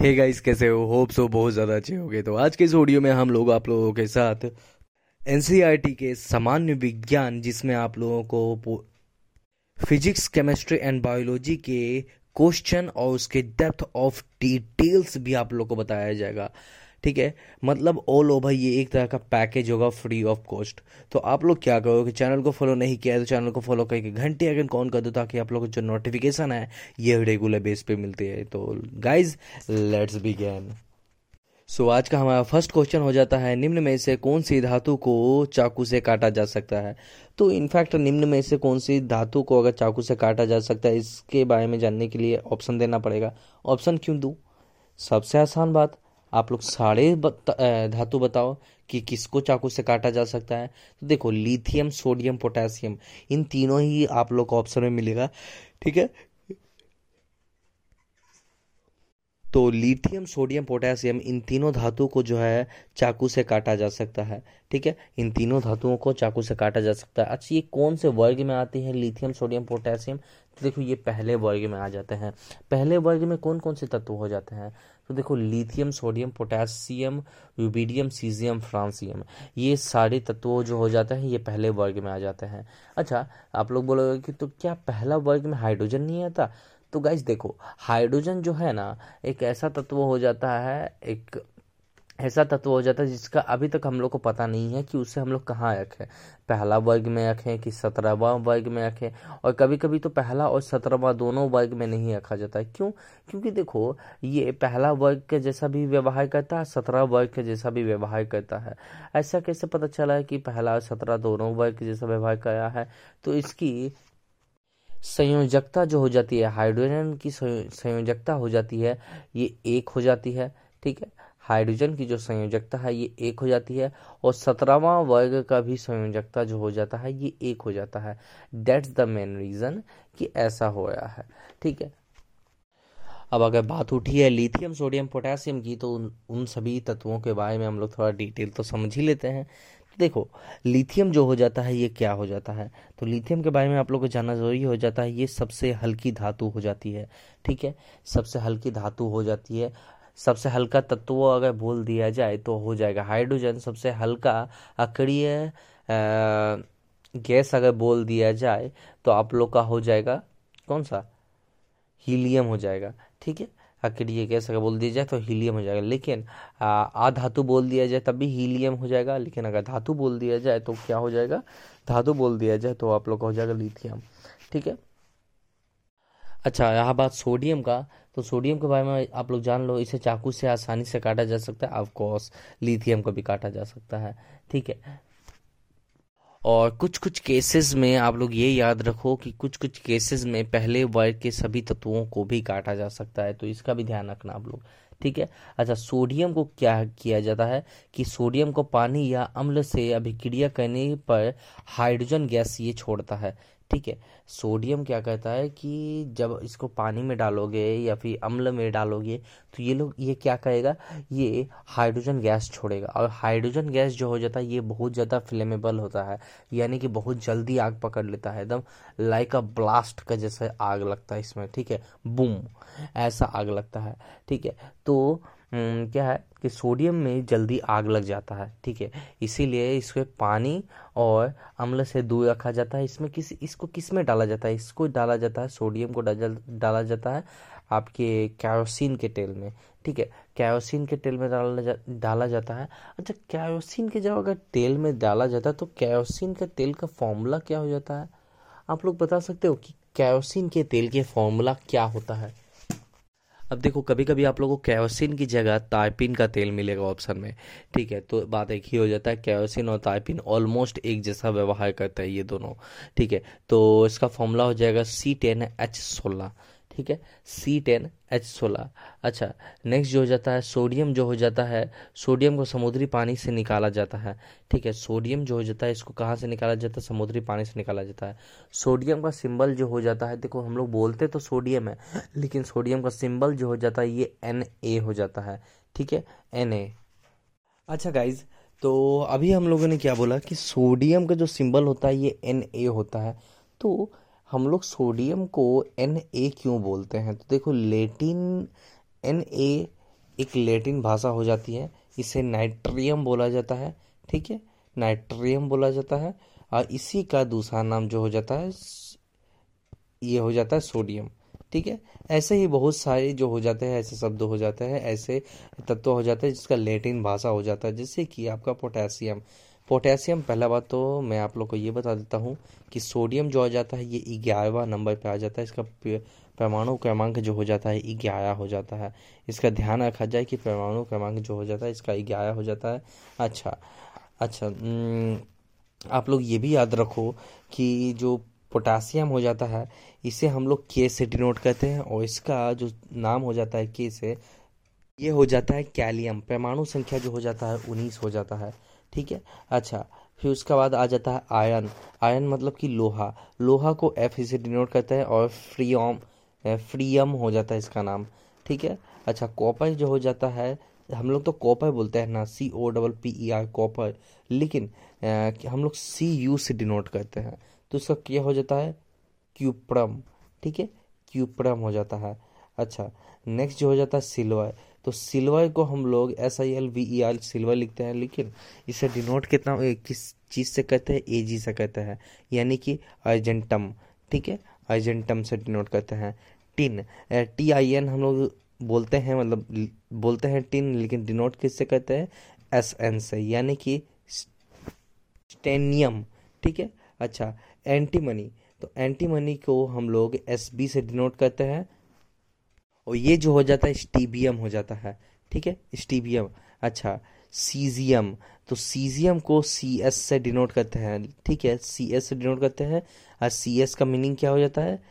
हे hey guys कैसे हो? Hope so बहुत ज़्यादा अच्छे हो तो आज के इस ऑडियो में हम लोग आप लोगों के साथ एन के सामान्य विज्ञान, जिसमें आप लोगों को फिजिक्स केमिस्ट्री एंड बायोलॉजी के क्वेश्चन और उसके डेप्थ ऑफ़ डिटेल्स भी आप लोगों को बताया जाएगा। ठीक है? मतलब ऑल ओवर ये एक तरह का पैकेज होगा फ्री ऑफ़ कॉस्ट तो आप लोग क्या करो कि चैनल को फॉलो नहीं किया तो चैनल को फॉलो करके घंटे अगर कॉन कर दो ताकि आप लोग जो नोटिफिकेशन है ये रेगुलर बेस पे मिलती है. तो guys let's begin so so, आज का हमारा फ़र्स्ट क्वेश्चन हो जाता है निम्न में से कौन सी धातु को चाकू से काटा जा सकता है? तो इनफैक्ट निम्न में से कौन सी धातु को अगर चाकू से काटा जा सकता है इसके बारे में जानने के लिए ऑप्शन देना पड़ेगा. ऑप्शन क्यों दूँ? सबसे आसान बात आप लोग सारे धातु बताओ कि किसको चाकू से काटा जा सकता है? तो देखो लिथियम सोडियम पोटेशियम इन तीनों ही आप लोग को ऑप्शन में मिलेगा, ठीक है? तो लिथियम सोडियम पोटेशियम इन तीनों धातु को जो है, चाकू से काटा जा सकता है, ठीक है? इन तीनों धातुओं को चाकू से काटा जा सकता है। अच्छा ये कौन से वर्ग में आती है लिथियम सोडियम पोटेशियम तो देखो, ये पहले वर्ग में आ जाते हैं। पहले वर्ग में कौन कौन से तत्व हो जाते हैं? तो देखो lithium sodium potassium rubidium caesium francium ये सारे तत्व जो हो जाते हैं, ये पहले वर्ग में आ जाते हैं। अच्छा आप लोग बोलोगे कि तो क्या पहला वर्ग में हाइड्रोजन नहीं आता? तो गाइज़ देखो हाइड्रोजन जो है ना, एक ऐसा तत्व हो जाता है, एक ऐसा तत्व हो जाता है जिसका अभी तक हम लोग को पता नहीं है कि उसे हम लोग कहाँ रखें पहला वर्ग में रखें कि सत्रहवा वर्ग में रखें और कभी कभी तो पहला और सत्रहवा दोनों वर्ग में नहीं रखा जाता है। क्यों? क्योंकि देखो, ये पहला वर्ग के जैसा भी व्यवहार करता है सत्रह वर्ग के जैसा भी व्यवहार करता है। ऐसा कैसे पता चला है कि पहला और सत्रह दोनों वर्ग जैसा व्यवहार कराया है? तो इसकी संयोजकता जो हो जाती है, हाइड्रोजन की संयोजकता हो जाती है, ये एक हो जाती है, ठीक है? हाइड्रोजन की जो संयोजकता है ये एक हो जाती है और सत्रहवा वर्ग का भी संयोजकता जो हो जाता है ये एक हो जाता है। दैट्स द मेन रीज़न कि ऐसा हो रहा है। ठीक है? अब अगर बात उठी है लिथियम सोडियम पोटेशियम की तो उन, उन सभी तत्वों के बारे में हम लोग थोड़ा डिटेल तो समझ ही लेते हैं। देखो लिथियम जो हो जाता है ये क्या हो जाता है? तो लिथियम के बारे में आप लोग को जानना ज़रूरी हो जाता है ये सबसे हल्की धातु हो जाती है। ठीक है? सबसे हल्की धातु हो जाती है। सबसे हल्का तत्व अगर बोल दिया जाए तो हो जाएगा हाइड्रोजन। सबसे हल्का अक्रिय गैस अगर बोल दिया जाए तो आप लोग का हो जाएगा कौन सा? हीलियम हो जाएगा, ठीक है? अक्रिय गैस अगर बोल दिया जाए तो हीलियम हो जाएगा। लेकिन आ धातु बोल दिया जाए तब भी हीलियम हो जाएगा, लेकिन अगर धातु बोल दिया जाए तो क्या हो जाएगा? धातु बोल दिया जाए तो आप लोग का हो जाएगा लिथियम, ठीक है? अच्छा यहाँ बात सोडियम का। तो सोडियम के बारे में आप लोग जान लो, इसे चाकू से आसानी से काटा जा सकता है ऑफकोर्स लिथियम को भी काटा जा सकता है, ठीक है। और कुछ कुछ केसेस में आप लोग ये याद रखो कि कुछ कुछ केसेस में पहले वर्ग के सभी तत्वों को भी काटा जा सकता है तो इसका भी ध्यान रखना आप लोग, ठीक है। अच्छा सोडियम को क्या किया जाता है कि सोडियम को पानी या अम्ल से अभिक्रिया करने पर हाइड्रोजन गैस ये छोड़ता है ठीक है सोडियम क्या कहता है कि जब इसको पानी में डालोगे या फिर अम्ल में डालोगे तो ये लोग ये क्या कहेगा ये हाइड्रोजन गैस छोड़ेगा। और हाइड्रोजन गैस जो हो जाता है ये बहुत ज़्यादा फ्लेमेबल होता है यानी कि बहुत जल्दी आग पकड़ लेता है एकदम लाइक अ ब्लास्ट का जैसे आग लगता है इसमें ठीक है बूम ऐसा आग लगता है ठीक है। तो हम्म, क्या है कि सोडियम में जल्दी आग लग जाता है ठीक है? इसीलिए इसको पानी और अम्ल से दूर रखा जाता है। इसमें किस इसको किसमें डाला जाता है? इसको डाला जाता है सोडियम को डाला जाता है आपके कैरोसिन के तेल में ठीक है? कैरोसिन के तेल में डाला जा, डाला जाता है। अच्छा कैरोसिन के जब अगर तेल में डाला जाता है तो कैरोसिन का तेल का फॉर्मूला क्या हो जाता है? आप लोग बता सकते हो कि कैरोसिन के तेल के फॉर्मूला क्या होता है? अब देखो कभी कभी आप लोगों को कैरोसिन की जगह ताइपिन का तेल मिलेगा ऑप्शन में। ठीक है तो बात एक ही हो जाता है, कैरोसिन और ताइपिन ऑलमोस्ट एक जैसा व्यवहार करता है ये दोनों। ठीक है तो इसका फॉर्मूला हो जाएगा सी टेन एच सोलह। ठीक है? सी टेन एच सोलह अच्छा नेक्स्ट जो हो जाता है सोडियम जो हो जाता है सोडियम को समुद्री पानी से निकाला जाता है। ठीक है सोडियम जो हो जाता है, इसको कहाँ से निकाला जाता है? समुद्री पानी से निकाला जाता है। सोडियम का सिंबल जो हो जाता है, देखो, हम लोग बोलते तो सोडियम है, लेकिन सोडियम का सिंबल जो हो जाता है, ये एन ए हो जाता है। ठीक है? एन ए अच्छा गाइज़ तो अभी हम लोगों ने क्या बोला कि सोडियम का जो सिंबल होता है, ये एन ए होता है। तो हम लोग सोडियम को एन ए क्यों बोलते हैं? तो देखो, लेटिन एन ए एक लेटिन भाषा हो जाती है। इसे नाइट्रियम बोला जाता है, ठीक है? नाइट्रियम बोला जाता है और इसी का दूसरा नाम जो हो जाता है, ये हो जाता है सोडियम, ठीक है? ऐसे ही बहुत सारे जो हो जाते हैं, ऐसे शब्द हो जाते हैं, ऐसे तत्व हो जाते हैं जिसका लेटिन भाषा हो जाता है जैसे कि आपका पोटेशियम पोटेशियम, पहला बात तो मैं आप लोग को ये बता देता हूँ कि सोडियम जो आ जाता है, ये ग्यारहवा नंबर पे आ जाता है। इसका परमाणु क्रमांक जो हो जाता है ग्यारह हो जाता है। इसका ध्यान रखा जाए कि परमाणु क्रमांक जो हो जाता है, इसका ग्यारह हो जाता है। अच्छा अच्छा आप लोग ये भी याद रखो कि जो पोटासियम हो जाता है, इसे हम लोग के से डिनोट करते हैं और इसका जो नाम हो जाता है के से, ये हो जाता है कैलियम। परमाणु संख्या जो हो जाता है, उन्नीस हो जाता है। ठीक है? अच्छा फिर उसके बाद आ जाता है आयन आयन मतलब कि लोहा। लोहा को एफ़ से डिनोट करता है और फ्रीओम फ्रीयम हो जाता है इसका नाम। ठीक है? अच्छा कॉपर जो हो जाता है हम लोग तो कॉपर बोलते हैं ना C O double P E R copper लेकिन आ, हम लोग सी यू से डिनोट करते हैं। तो इसका क्या हो जाता है? क्यूप्रम ठीक है? क्यूप्रम हो जाता है। अच्छा नेक्स्ट जो हो जाता है सिल्वर तो सिल्वर को हम लोग S I L V E R silver लिखते हैं, लेकिन इसे डिनोट कितना किस चीज़ से कहते हैं? ए जी से कहते हैं। यानी कि अर्जेंटम ठीक है? अर्जेंटम से डिनोट करते हैं। टिन टी आई एन हम लोग बोलते हैं मतलब बोलते हैं टिन लेकिन डिनोट किससे कहते हैं? एस एन से। यानी कि स्टेनियम ठीक है? अच्छा एंटीमनी तो एंटीमनी को हम लोग एस बी से डिनोट करते हैं। और ये जो हो जाता है स्टीबियम हो जाता है, ठीक है? स्टीबियम अच्छा सीजियम। तो सीजियम को सी एस से डिनोट करते हैं, ठीक है? सी एस से डिनोट करते हैं और सी एस का मीनिंग क्या हो जाता है?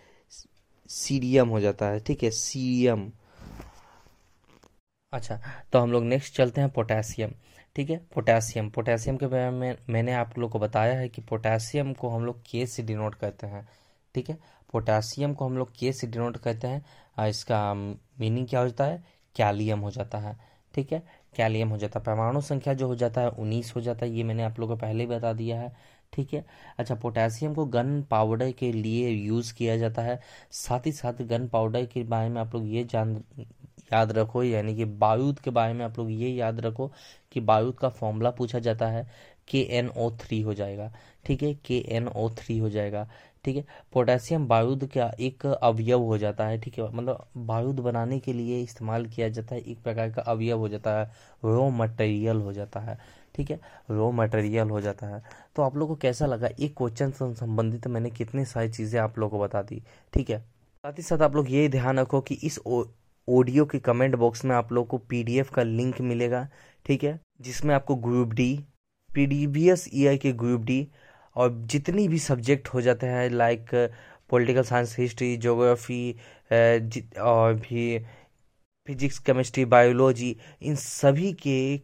सीरियम हो जाता है, ठीक है? सीरियम अच्छा तो हम लोग नेक्स्ट चलते हैं पोटेशियम, ठीक है? पोटेशियम पोटेशियम के बारे में मैंने आप लोग को बताया है कि पोटेशियम को हम लोग के से डिनोट करते हैं, ठीक है? पोटेशियम को हम लोग के से डिनोट करते हैं और इसका मीनिंग क्या हो जाता है? कैलियम हो जाता है, ठीक है? कैलियम हो जाता है, परमाणु संख्या जो हो जाता है, उन्नीस हो जाता है, ये मैंने आप लोगों को पहले ही बता दिया है, ठीक है? अच्छा पोटेशियम को गन पाउडर के लिए यूज़ किया जाता है, साथ ही साथ गन पाउडर के बारे में आप लोग ये जान, याद रखो, यानी कि बारूद के बारे में आप लोग ये याद रखो कि बारूद का फॉर्मूला पूछा जाता है के एन ओ थ्री हो जाएगा, ठीक है? के एन ओ थ्री हो जाएगा ठीक है? पोटेशियम बारूद का एक अवयव हो जाता है, ठीक है? मतलब बारूद बनाने के लिए इस्तेमाल किया जाता है, एक प्रकार का अवयव हो जाता है रॉ मटेरियल हो जाता है, ठीक है? रॉ मटेरियल हो जाता है। तो आप लोग को कैसा लगा? एक क्वेश्चन से संबंधित मैंने कितनी सारी चीज़ें आप लोग को बता दी, ठीक है? साथ ही साथ आप लोग ये ध्यान रखो कि इस ऑडियो के कमेंट बॉक्स में आप लोग को पीडीएफ का लिंक मिलेगा, ठीक है? जिसमें आपको ग्रुप डी प्रीवियस ईयर के ग्रुप डी और जितनी भी सब्जेक्ट हो जाते हैं like political science history geography और भी फिजिक्स केमिस्ट्री बायोलॉजी इन सभी के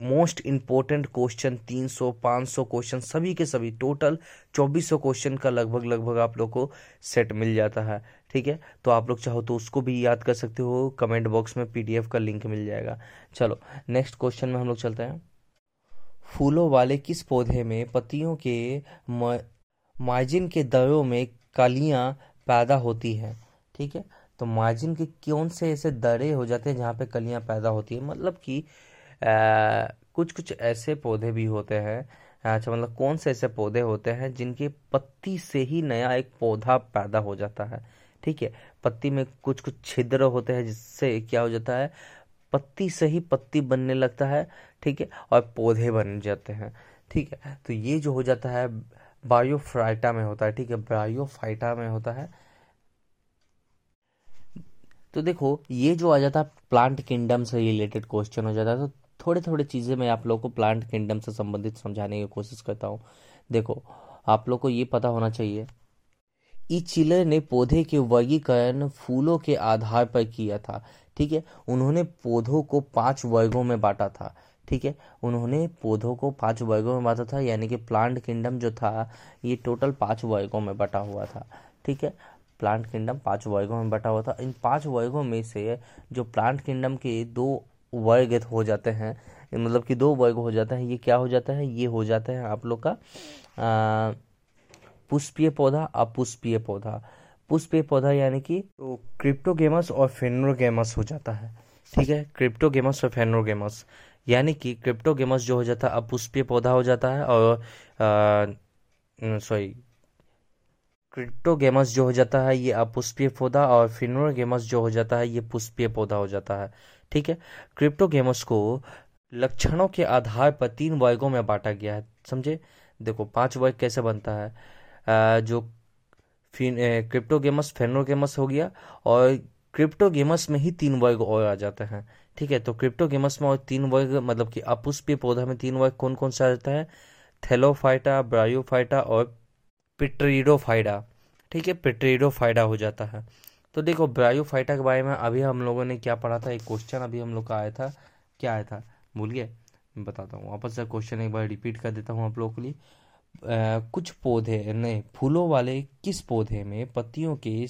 मोस्ट इम्पोर्टेंट क्वेश्चन 300 500 क्वेश्चन सभी के सभी टोटल 2400 क्वेश्चन का लगभग लगभग आप लोग को सेट मिल जाता है। ठीक है? तो आप लोग चाहो तो उसको भी याद कर सकते हो। कमेंट बॉक्स में पीडीएफ का लिंक मिल जाएगा। चलो नेक्स्ट क्वेश्चन में हम लोग चलते हैं। फूलों वाले किस पौधे में पत्तियों के मार्जिन के दरों में कलियाँ पैदा होती हैं? ठीक है? तो मार्जिन के कौन से ऐसे दरे हो जाते हैं जहाँ पे कलियाँ पैदा होती है? मतलब कि कुछ कुछ ऐसे पौधे भी होते हैं अच्छा मतलब कौन से ऐसे पौधे होते हैं जिनके पत्ती से ही नया एक पौधा पैदा हो जाता है? ठीक है? पत्ती में कुछ कुछ छिद्र होते हैं जिससे क्या हो जाता है? पत्ती से ही पत्ती बनने लगता है, ठीक है? और पौधे बन जाते हैं, ठीक है? तो ये जो हो जाता है, बायोफ्राइटा में होता है, ठीक है? बायोफाइटा में होता है। तो देखो, ये जो आ जाता है प्लांट किंगडम से रिलेटेड क्वेश्चन हो जाता है तो थोड़े थोड़े चीज़ें मैं आप लोग को प्लांट किंगडम से संबंधित समझाने की कोशिश करता हूँ। देखो, आप लोग को ये पता होना चाहिए चिलर ने पौधे के वर्गीकरण फूलों के आधार पर किया था, ठीक है? उन्होंने पौधों को पाँच वर्गों में बांटा था, ठीक है? उन्होंने पौधों को पाँच वर्गों में बांटा था, यानी कि प्लांट किंगडम जो था, ये टोटल पाँच वर्गों में बटा हुआ था, ठीक है? प्लांट किंगडम पाँच वर्गों में बटा हुआ था। इन पाँच वर्गों में से जो प्लांट किंगडम के दो वर्ग हो जाते हैं मतलब कि दो वर्ग हो जाते हैं, ये क्या हो जाता है? ये हो जाता है आप लोग का पुष्पीय पौधा, अपुष्पीय पौधा। पुष्पीय पौधा यानी कि तो क्रिप्टोगेमस और फेनोगेमस हो जाता है। ठीक है? क्रिप्टोगेमस और फेनोगेमस। यानी कि क्रिप्टोगेमस जो हो जाता है, अपुष्पीय पौधा हो जाता है और सॉरी, क्रिप्टोगेमस जो हो जाता है, ये अपुष्पीय पौधा और फिनोगेमस जो हो जाता है, ये पुष्पीय पौधा हो जाता है। ठीक है? क्रिप्टोगेमस को लक्षणों के आधार पर तीन वर्गों में बांटा गया है। समझे? देखो, पाँच वर्ग कैसे बनता है? जो क्रिप्टोगेमस, फेनोगेमस हो गया और क्रिप्टोगेमस में ही तीन वर्ग और आ जाते हैं। ठीक है तो क्रिप्टोगेमस में और तीन वर्ग मतलब कि अपुष्पीय पौधा में तीन वर्ग कौन कौन सा आ जाता है? थेलोफाइटा, ब्रायोफाइटा और पिट्रीडोफाइडा ठीक है पिट्रीडोफाइडा हो जाता है। तो देखो, ब्रायोफाइटा के बारे में अभी हम लोगों ने क्या पढ़ा था? एक क्वेश्चन अभी हम लोग का आया था। क्या आया था? मैं बताता हूँ। वापस से क्वेश्चन एक बार रिपीट कर देता हूँ आप लोगों के लिए। कुछ पौधे, नहीं, फूलों वाले किस पौधे में, पत्तियों के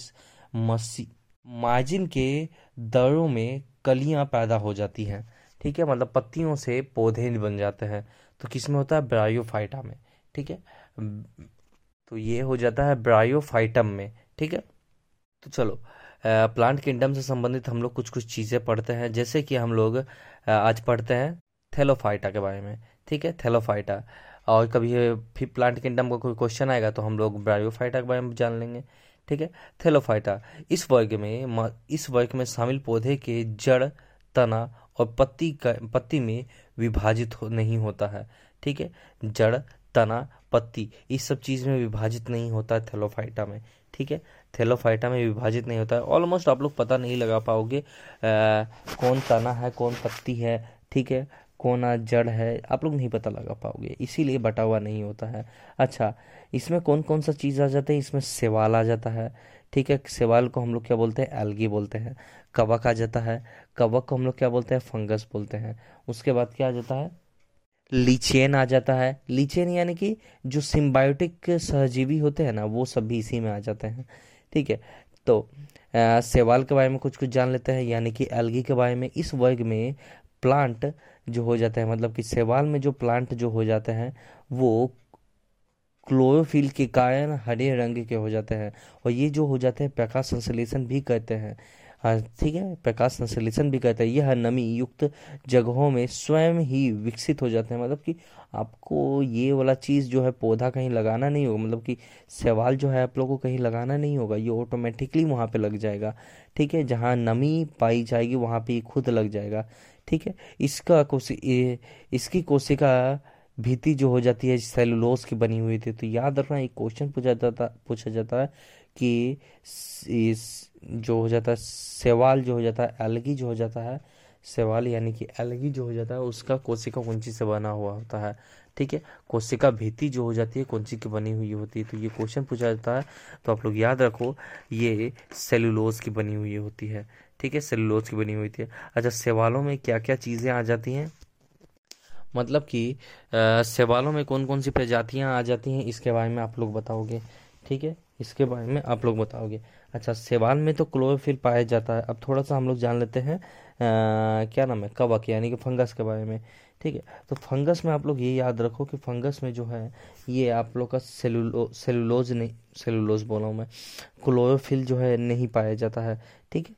मसी मार्जिन के दरों में कलियाँ पैदा हो जाती हैं? ठीक है मतलब पत्तियों से पौधे बन जाते हैं। तो किसमें होता है? ब्रायोफाइटा में। ठीक है? तो ये हो जाता है ब्रायोफाइटम में। ठीक है? तो चलो प्लांट किंगडम से संबंधित हम लोग कुछ कुछ चीज़ें पढ़ते हैं। जैसे कि हम लोग आज पढ़ते हैं थेलोफाइटा के बारे में। ठीक है? थेलोफाइटा। और कभी फिर प्लांट किंगडम का कोई क्वेश्चन आएगा तो हम लोग ब्रायोफाइटा के बारे में जान लेंगे ठीक है? थेलोफाइटा इस वर्ग में इस वर्ग में शामिल पौधे के जड़ तना और पत्ती का पत्ती में विभाजित हो, नहीं होता है ठीक है? जड़ तना पत्ती इस सब चीज़ में विभाजित नहीं होता है थेलोफाइटा में ठीक है? थेलोफाइटा में विभाजित नहीं होता है। ऑलमोस्ट आप लोग पता नहीं लगा पाओगे आ, कौन तना है कौन पत्ती है ठीक है? कौन जड़ है, आप लोग नहीं पता लगा पाओगे, इसीलिए बटा हुआ नहीं होता है। अच्छा इसमें कौन कौन सा चीज़ आ जाता है? इसमें सेवाल आ जाता है, ठीक है? सेवाल को हम लोग क्या बोलते हैं? एल्गी बोलते हैं। कवक आ जाता है, कवक को हम लोग क्या बोलते हैं? फंगस बोलते हैं। उसके बाद क्या आ जाता है? लीचेन आ जाता है। लीचेन यानी कि जो सिम्बायोटिक सहजीवी होते हैं ना, वो सब भी इसी में आ जाते हैं, ठीक है? तो सेवाल के बारे में कुछ कुछ जान लेते हैं, यानी कि एल्गी के बारे में। इस वर्ग में प्लांट जो हो जाता है मतलब कि सेवाल में जो प्लांट जो हो जाते हैं वो क्लोरोफिल के कारण हरे रंग के हो जाते हैं। और ये जो हो जाते हैं प्रकाश संश्लेषण भी करते हैं। हाँ, ठीक है? प्रकाश संश्लेषण भी करता है। यह नमी युक्त जगहों में स्वयं ही विकसित हो जाते हैं। मतलब कि आपको ये वाला चीज़ जो है पौधा कहीं लगाना नहीं होगा। मतलब कि सवाल जो है आप लोगों को कहीं लगाना नहीं होगा। ये ऑटोमेटिकली वहाँ पे लग जाएगा। ठीक है? जहाँ नमी पाई जाएगी वहाँ पे खुद लग जाएगा। ठीक है? इसका कोशि इसकी कोशिका भीति जो हो जाती है सेलुलोज की बनी हुई थी तो याद रखना, एक क्वेश्चन पूछा जाता पूछा जाता है कि इस जो हो जाता है सेवाल जो हो जाता है, एलगी जो हो जाता है सेवाल यानी कि एलगी जो हो जाता है, उसका कोशिका कुंची से बना हुआ होता है? ठीक है? कोशिका भीति जो हो जाती है कुंची की बनी हुई होती है? तो ये क्वेश्चन पूछा जाता है तो आप लोग याद रखो, ये सेलुलोज की बनी हुई होती है। ठीक है सेलुलोज की बनी हुई थी। अच्छा सेवालों में क्या क्या चीज़ें आ जाती हैं? मतलब कि सेवालों में कौन कौन सी प्रजातियाँ आ जाती हैं, इसके बारे में आप लोग बताओगे। ठीक है? इसके बारे में आप लोग बताओगे। अच्छा सेवाल में तो क्लोरोफिल पाया जाता है। अब थोड़ा सा हम लोग जान लेते हैं क्या नाम है, कवक, यानी कि फंगस के बारे में। ठीक है? तो फंगस में आप लोग ये याद रखो कि फंगस में जो है, ये आप लोग का सेलुलो सेलुलोज नहीं सेलुलोज बोला हूँ मैं। क्लोरोफिल जो है नहीं पाया जाता है। ठीक है?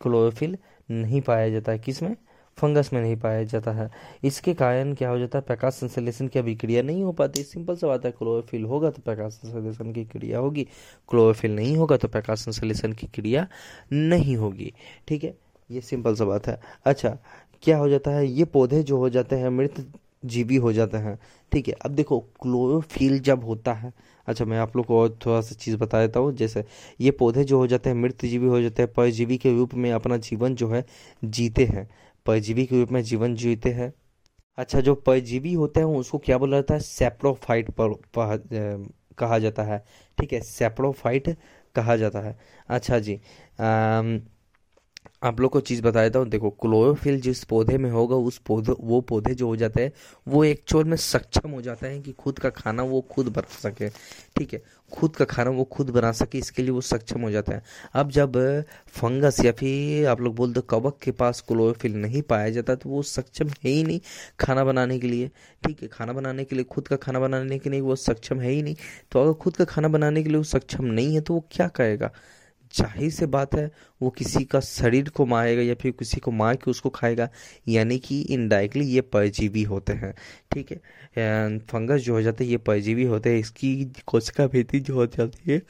क्लोरोफिल नहीं पाया जाता है। किसमें? फंगस में नहीं पाया जाता है। इसके कारण क्या हो जाता है? प्रकाश संश्लेषण की अभिक्रिया नहीं हो पाती। सिंपल सा बात है, क्लोरोफिल होगा तो प्रकाश संश्लेषण की क्रिया होगी। क्लोरोफिल नहीं होगा तो प्रकाश संश्लेषण की क्रिया नहीं होगी। ठीक है? ये सिंपल सा बात है। अच्छा क्या हो जाता है? ये पौधे जो हो जाते हैं, मृत जीवी हो जाते हैं। ठीक है अब देखो क्लोरोफिल जब होता है अच्छा मैं आप लोग को और थोड़ा सा चीज़ बता देता हूँ जैसे ये पौधे जो हो जाते हैं मृत जीवी हो जाते हैं परजीवी के रूप में अपना जीवन जो है जीते हैं। परजीवी के रूप में जीवन जीते हैं। अच्छा जो परजीवी होते हैं उसको क्या बोला जाता है? सेप्रोफाइट पर, पर कहा जाता है। ठीक है सेप्रोफाइट कहा जाता है। अच्छा जी आम, आप लोग को चीज़ बता देता हूँ, देखो, क्लोरोफिल जिस पौधे में होगा, उस पौधे, वो पौधे जो हो जाते हैं, वो एक एक्चुअल में सक्षम हो जाता है कि खुद का खाना वो खुद बना सके। ठीक है? खुद का खाना वो खुद बना सके, इसके लिए वो सक्षम हो जाता है। अब जब फंगस या फिर आप लोग बोल दो कवक के पास क्लोरोफिल नहीं पाया जाता तो वो सक्षम है ही नहीं खाना बनाने के लिए। ठीक है? खाना बनाने के लिए, खुद का खाना बनाने के लिए वो सक्षम है ही नहीं। तो अगर खुद का खाना बनाने के लिए वो सक्षम नहीं है तो वो क्या करेगा ज़ाहिर से बात है, वो किसी का शरीर को मारेगा या फिर किसी को मार के उसको खाएगा, यानी कि इनडायरेक्टली ये परजीवी होते हैं, ठीक है? फंगस जो हो जाते हैं, ये परजीवी होते हैं, इसकी कोशिका भेदी जो हो जाती है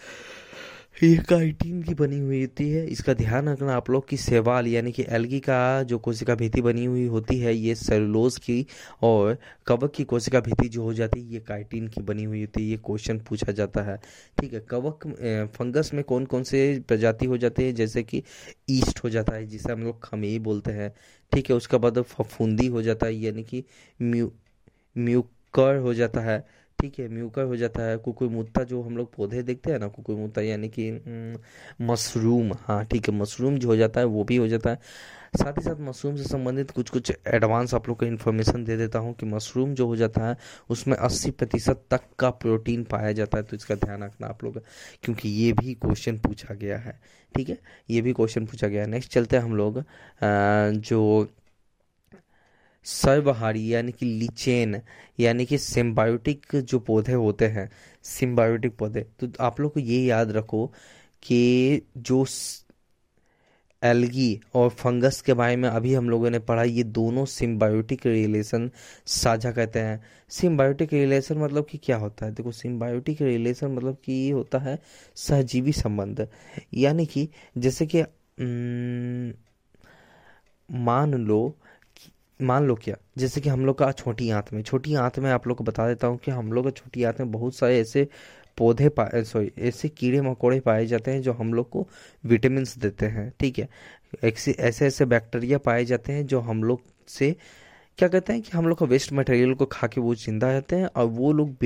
ये काइटिन की बनी हुई होती है। इसका ध्यान रखना आप लोग की सेवाल यानी कि एल्गी का जो कोशिका भीति बनी हुई होती है, ये सेलुलोज की और कवक की कोशिका भीति जो हो जाती है, ये काइटिन की बनी हुई होती है। ये क्वेश्चन पूछा जाता है। ठीक है, कवक फंगस में कौन कौन से प्रजाति हो जाते हैं? जैसे कि ईस्ट हो जाता है, जिसे हम लोग खमेई बोलते हैं। ठीक है, उसके बाद फफूंदी हो जाता है, यानी कि म्यू, म्यूकर हो जाता है। ठीक है, म्यूकर हो जाता है कुकुई मुत्ता जो हम लोग पौधे देखते हैं ना कुकुई मुत्ता यानी कि मशरूम हाँ ठीक है, मशरूम जो हो जाता है, वो भी हो जाता है। साथ ही साथ मशरूम से संबंधित कुछ कुछ एडवांस आप लोग को इन्फॉर्मेशन दे देता हूँ कि मशरूम जो हो जाता है, उसमें 80 प्रतिशत तक का प्रोटीन पाया जाता है तो इसका ध्यान रखना आप लोग, क्योंकि ये भी क्वेश्चन पूछा गया है, ठीक है? ये भी क्वेश्चन पूछा गया है। नेक्स्ट चलते हैं हम लोग जो सर्वहारी, यानी कि लिचेन, यानी कि सिम्बायोटिक जो पौधे होते हैं सिम्बायोटिक पौधे। तो आप लोग को ये याद रखो कि जो एल्गी और फंगस के बारे में अभी हम लोगों ने पढ़ा, ये दोनों सिम्बायोटिक रिलेशन साझा करते हैं। सिम्बायोटिक रिलेशन मतलब कि क्या होता है? देखो सिम्बायोटिक रिलेशन मतलब कि ये होता है सहजीवी संबंध। यानी कि जैसे कि मान लो मान लो क्या, जैसे कि हम लोग का छोटी आंत में, छोटी आंत में आप लोग को बता देता हूँ कि हम लोग का छोटी आंत में बहुत सारे ऐसे पौधे पाए सॉरी ऐसे कीड़े मकोड़े पाए जाते हैं जो हम लोग को विटामिन देते हैं, ठीक है? ऐसे ऐसे ऐसे बैक्टीरिया पाए जाते हैं जो हम लोग से क्या कहते हैं कि हम लोग का वेस्ट मटेरियल को खा के वो ज़िंदा रहते हैं और वो लोग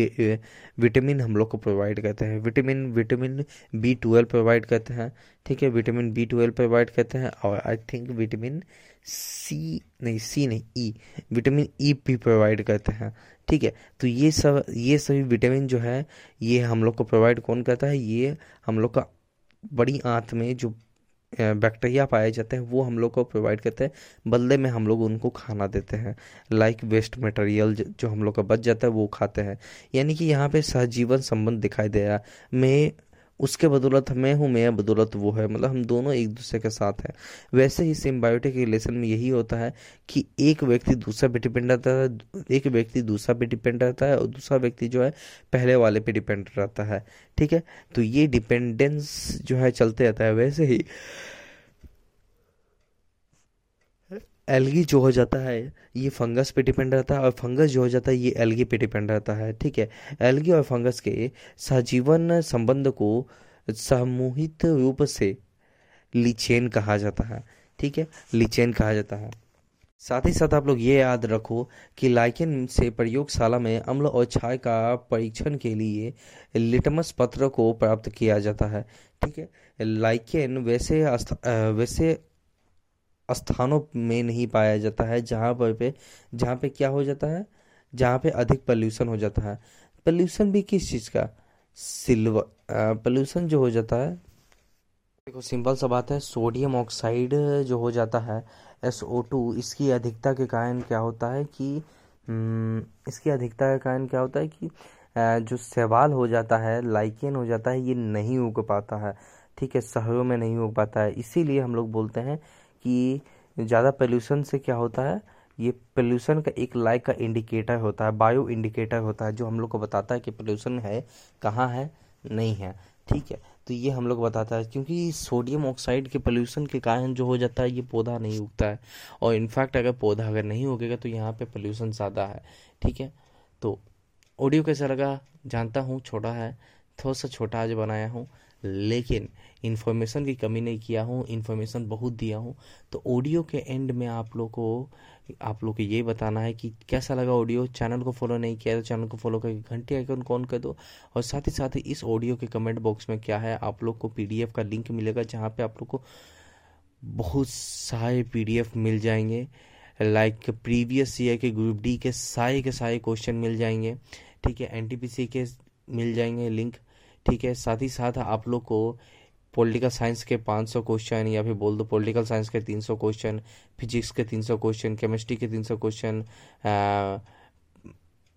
विटामिन हम लोग को प्रोवाइड करते हैं। Vitamin vitamin B twelve provide करते हैं। ठीक है विटामिन बी ट्वेल्व प्रोवाइड करते हैं और आई थिंक विटामिन सी नहीं सी नहीं ई विटामिन ई भी प्रोवाइड करते हैं। ठीक है तो ये सब, ये सभी विटामिन जो है, ये हम लोग को प्रोवाइड कौन करता है? ये हम लोग का बड़ी आंत में जो बैक्टीरिया पाए जाते हैं, वो हम लोग को प्रोवाइड करते हैं। बदले में हम लोग उनको खाना देते हैं। लाइक वेस्ट मटेरियल जो हम लोग का बच जाता है, वो खाते हैं। यानी कि यहाँ पे सहजीवन संबंध दिखाई दे रहा मैं उसके बदौलत मैं हूँ मैं बदौलत वो है। मतलब हम दोनों एक दूसरे के साथ हैं। वैसे ही सिम्बायोटिक रिलेशन में यही होता है कि एक व्यक्ति दूसरा पे डिपेंड रहता है, एक व्यक्ति दूसरा पे डिपेंड रहता है और दूसरा व्यक्ति जो है पहले वाले पे डिपेंड रहता है। ठीक है? तो ये डिपेंडेंस जो है चलते रहता है। वैसे ही एल्गी जो हो जाता है, ये फंगस पे डिपेंड रहता है और फंगस जो हो जाता है, ये एलगी पे डिपेंड रहता है, ठीक है? एलगी और फंगस के सहजीवन संबंध को सामूहिक रूप से लिचेन कहा जाता है, ठीक है? लिचेन कहा जाता है। साथ ही साथ आप लोग ये याद रखो कि लाइकेन से प्रयोगशाला में अम्ल और छाय का परीक्षण के लिए लिटमस पत्र को प्राप्त किया जाता है, ठीक है? लाइकेन वैसे वैसे स्थानों में नहीं पाया जाता है जहाँ पर पे जहाँ पे क्या हो जाता है? जहाँ पे अधिक पोल्यूशन हो जाता है। पोल्यूशन भी किस चीज़ का? सिल्वर पोल्यूशन जो हो जाता है। देखो सिंपल सा बात है सोडियम ऑक्साइड जो हो जाता है एस ओ टू इसकी अधिकता के कारण क्या होता है कि हम्म, इसकी अधिकता के कारण क्या होता है कि जो सवाल हो जाता है लाइकेन हो जाता है ये नहीं उग पाता है। ठीक है शहरों में नहीं उग पाता है। इसीलिए हम लोग बोलते हैं कि ज़्यादा पोल्यूशन से क्या होता है? ये पोल्यूशन का एक लाइक का इंडिकेटर होता है बायो इंडिकेटर होता है, जो हम लोग को बताता है कि पोल्यूशन है, कहाँ है, नहीं है। ठीक है तो ये हम लोग बताता है, क्योंकि सोडियम ऑक्साइड के पोल्यूशन के कारण जो हो जाता है, ये पौधा नहीं उगता है। और इनफैक्ट अगर पौधा अगर नहीं उगेगा तो यहाँ पे पोल्यूशन ज़्यादा है। ठीक है तो ऑडियो कैसा लगा? जानता हूँ, छोटा है, थोड़ा सा छोटा आज बनाया हूँ। लेकिन इन्फॉर्मेशन की कमी नहीं किया हूँ इन्फॉर्मेशन बहुत दिया हूँ। तो ऑडियो के एंड में आप लोग को, आप लोग को ये बताना है कि कैसा लगा ऑडियो चैनल को फॉलो नहीं किया तो चैनल को फॉलो करके घंटे आइकन कौन कर दो? और साथ ही साथ इस ऑडियो के कमेंट बॉक्स में क्या है? आप लोग को पीडीएफ का लिंक मिलेगा जहाँ पे आप लोग को बहुत सारे पीडीएफ मिल जाएँगे। लाइक प्रीवियस ईयर के ग्रुप डी के सारे के सारे क्वेश्चन मिल जाएँगे। ठीक है एनटीपीसी के मिल जाएँगे लिंक ठीक है, साथ ही साथ आप लोग को पॉलिटिकल साइंस के 500 क्वेश्चन या फिर बोल दो पॉलिटिकल साइंस के 300 क्वेश्चन फिजिक्स के 300 क्वेश्चन केमिस्ट्री के 300 क्वेश्चन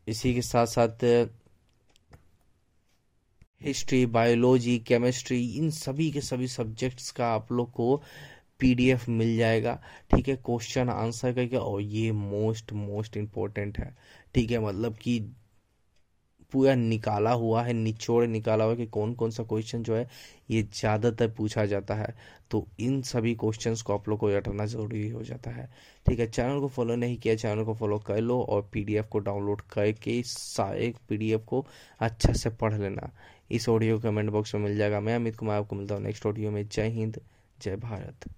इसी के साथ साथ हिस्ट्री बायोलॉजी केमिस्ट्री इन सभी के सभी सब्जेक्ट्स का आप लोग को पीडीएफ मिल जाएगा। ठीक है क्वेश्चन आंसर करके, और ये मोस्ट मोस्ट इम्पोर्टेंट है। ठीक है मतलब कि पूरा निकाला हुआ है, निचोड़ निकाला हुआ है कि कौन कौन सा क्वेश्चन जो है, ये ज़्यादातर पूछा जाता है। तो इन सभी क्वेश्चंस को आप लोग को हटाना ज़रूरी हो जाता है। ठीक है चैनल को फॉलो नहीं किया चैनल को फॉलो कर लो और पीडीएफ को डाउनलोड करके सारे पीडीएफ को अच्छा से पढ़ लेना। इस ऑडियो कमेंट बॉक्स में मिल जाएगा। मैं अमित कुमार, आपको मिलता हूँ नेक्स्ट ऑडियो में। जय हिंद, जय भारत।